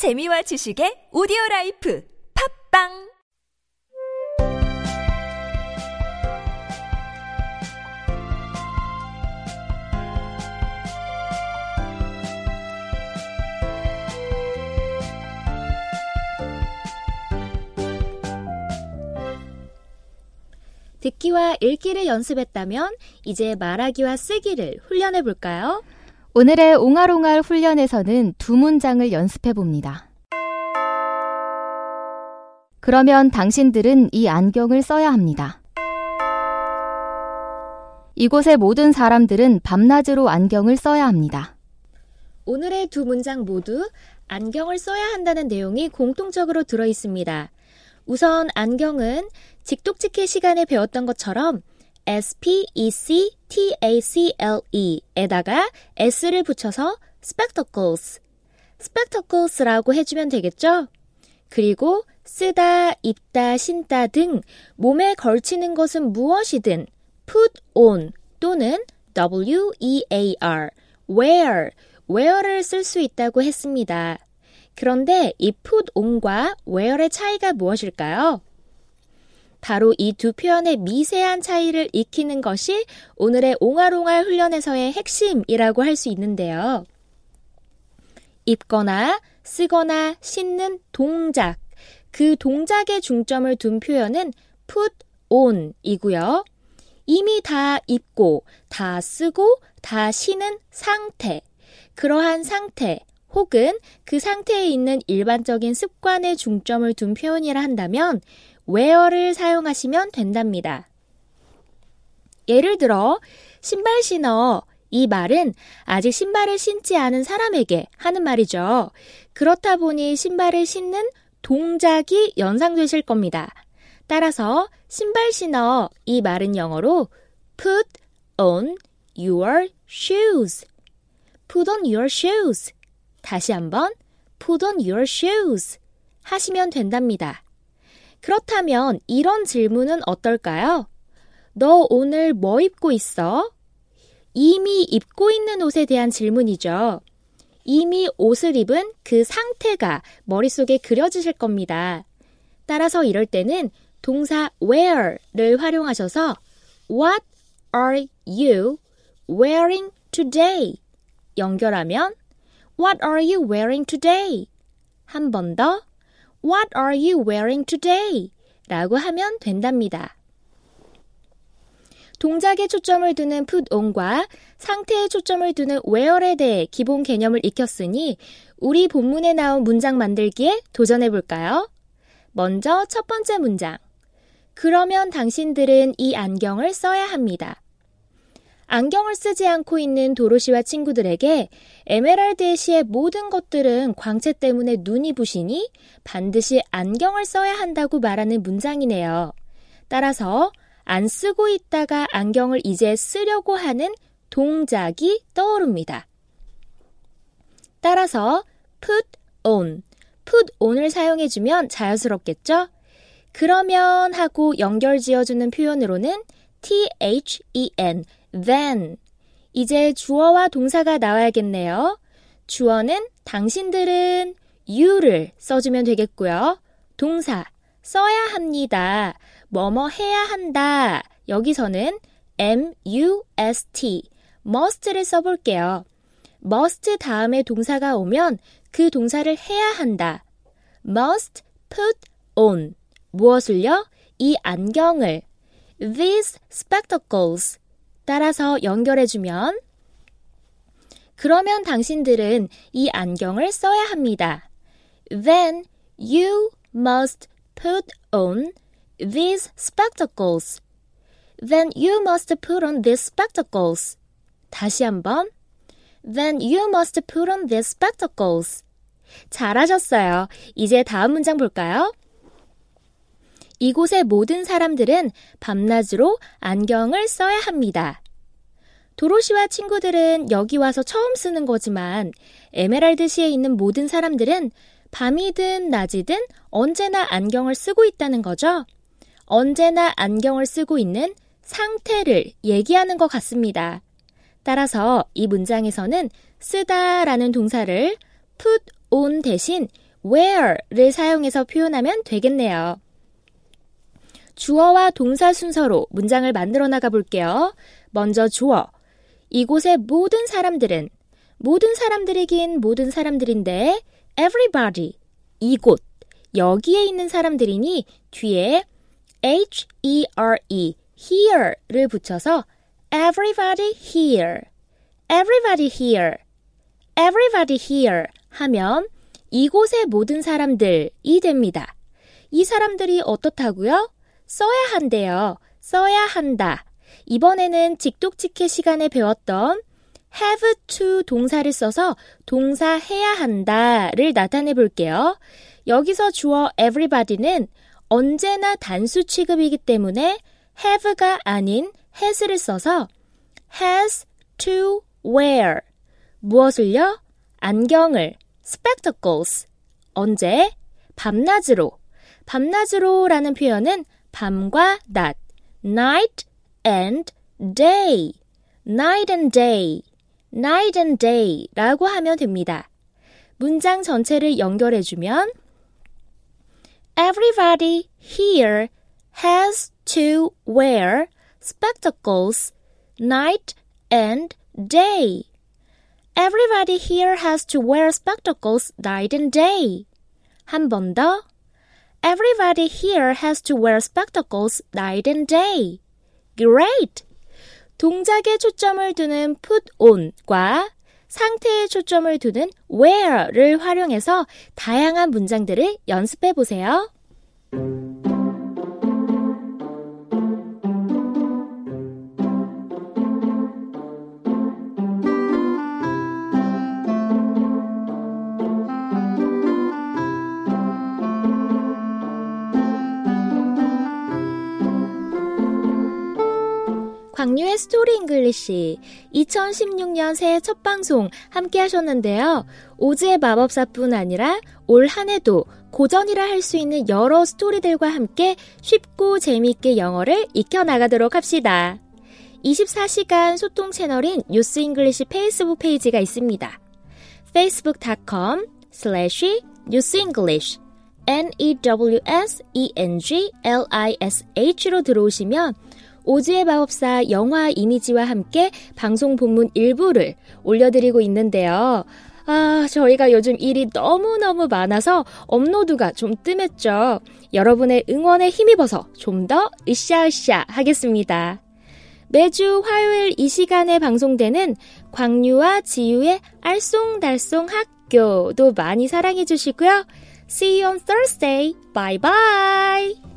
재미와 지식의 오디오 라이프 팝빵 듣기와 읽기를 연습했다면 이제 말하기와 쓰기를 훈련해 볼까요? 오늘의 옹알옹알 훈련에서는 두 문장을 연습해 봅니다. 그러면 당신들은 이 안경을 써야 합니다. 이곳의 모든 사람들은 밤낮으로 안경을 써야 합니다. 오늘의 두 문장 모두 안경을 써야 한다는 내용이 공통적으로 들어 있습니다. 우선 안경은 직독직해 시간에 배웠던 것처럼 S-P-E-C-T-A-C-L-E 에다가 S를 붙여서 spectacles, spectacles라고 해주면 되겠죠? 그리고 쓰다, 입다, 신다 등 몸에 걸치는 것은 무엇이든 put on 또는 W-E-A-R, wear, wear를 쓸 수 있다고 했습니다. 그런데 이 put on과 wear의 차이가 무엇일까요? 바로 이 두 표현의 미세한 차이를 익히는 것이 오늘의 옹알옹알 훈련에서의 핵심이라고 할 수 있는데요. 입거나 쓰거나 씻는 동작, 그 동작에 중점을 둔 표현은 put on 이고요. 이미 다 입고, 다 쓰고, 다 쉬는 상태. 그러한 상태, 혹은 그 상태에 있는 일반적인 습관에 중점을 둔 표현이라 한다면 wear를 사용하시면 된답니다. 예를 들어 신발 신어 이 말은 아직 신발을 신지 않은 사람에게 하는 말이죠. 그렇다 보니 신발을 신는 동작이 연상되실 겁니다. 따라서 신발 신어 이 말은 영어로 put on your shoes. put on your shoes. 다시 한번 put on your shoes 하시면 된답니다. 그렇다면 이런 질문은 어떨까요? 너 오늘 뭐 입고 있어? 이미 입고 있는 옷에 대한 질문이죠. 이미 옷을 입은 그 상태가 머릿속에 그려지실 겁니다. 따라서 이럴 때는 동사 wear를 활용하셔서 What are you wearing today? 연결하면 What are you wearing today? 한 번 더 What are you wearing today? 라고 하면 된답니다. 동작에 초점을 두는 put on과 상태에 초점을 두는 wear에 대해 기본 개념을 익혔으니 우리 본문에 나온 문장 만들기에 도전해 볼까요? 먼저 첫 번째 문장. 그러면 당신들은 이 안경을 써야 합니다. 안경을 쓰지 않고 있는 도로시와 친구들에게 에메랄드 시의 모든 것들은 광채 때문에 눈이 부시니 반드시 안경을 써야 한다고 말하는 문장이네요. 따라서 안 쓰고 있다가 안경을 이제 쓰려고 하는 동작이 떠오릅니다. 따라서 put on, put on을 사용해주면 자연스럽겠죠? 그러면 하고 연결 지어주는 표현으로는 then, then. 이제 주어와 동사가 나와야겠네요. 주어는 당신들은 you를 써주면 되겠고요. 동사, 써야 합니다. 뭐뭐 해야 한다. 여기서는 must, must를 써볼게요. must 다음에 동사가 오면 그 동사를 해야 한다. must put on. 무엇을요? 이 안경을. these spectacles. 따라서 연결해주면 그러면 당신들은 이 안경을 써야 합니다. Then you must put on these spectacles. Then you must put on these spectacles. 다시 한번. Then you must put on these spectacles. 잘하셨어요. 이제 다음 문장 볼까요? 이곳의 모든 사람들은 밤낮으로 안경을 써야 합니다. 도로시와 친구들은 여기 와서 처음 쓰는 거지만 에메랄드시에 있는 모든 사람들은 밤이든 낮이든 언제나 안경을 쓰고 있다는 거죠. 언제나 안경을 쓰고 있는 상태를 얘기하는 것 같습니다. 따라서 이 문장에서는 쓰다 라는 동사를 put on 대신 where를 사용해서 표현하면 되겠네요. 주어와 동사 순서로 문장을 만들어 나가 볼게요. 먼저 주어. 이곳의 모든 사람들은 모든 사람들이긴 모든 사람들인데 everybody 이곳 여기에 있는 사람들이니 뒤에 h e r e here를 붙여서 everybody here everybody here everybody here 하면 이곳의 모든 사람들이 됩니다. 이 사람들이 어떻다고요? 써야 한대요. 써야 한다. 이번에는 직독직해 시간에 배웠던 have to 동사를 써서 동사 해야 한다를 나타내 볼게요. 여기서 주어 everybody는 언제나 단수 취급이기 때문에 have가 아닌 has를 써서 has to wear 무엇을요? 안경을 spectacles 언제? 밤낮으로 밤낮으로라는 표현은 밤과 낮 night and day night and day night and day라고 하면 됩니다. 문장 전체를 연결해주면 Everybody here has to wear spectacles night and day. Everybody here has to wear spectacles night and day. 한 번 더. Everybody here has to wear spectacles night and day. Great! 동작에 초점을 두는 put on과 상태에 초점을 두는 where를 활용해서 다양한 문장들을 연습해 보세요. 광유의 스토리 잉글리시 2016년 새해 첫 방송 함께 하셨는데요. 오즈의 마법사뿐 아니라 올 한 해도 고전이라 할 수 있는 여러 스토리들과 함께 쉽고 재미있게 영어를 익혀나가도록 합시다. 24시간 소통 채널인 뉴스 잉글리시 페이스북 페이지가 있습니다. facebook.com slash newsenglish n-e-w-s-e-n-g-l-i-s-h로 들어오시면 오즈의 마법사 영화 이미지와 함께 방송 본문 일부를 올려드리고 있는데요. 아, 저희가 요즘 일이 너무너무 많아서 업로드가 좀 뜸했죠. 여러분의 응원에 힘입어서 좀 더 으쌰으쌰 하겠습니다. 매주 화요일 이 시간에 방송되는 광유와 지유의 알쏭달쏭 학교도 많이 사랑해 주시고요. See you on Thursday. Bye bye.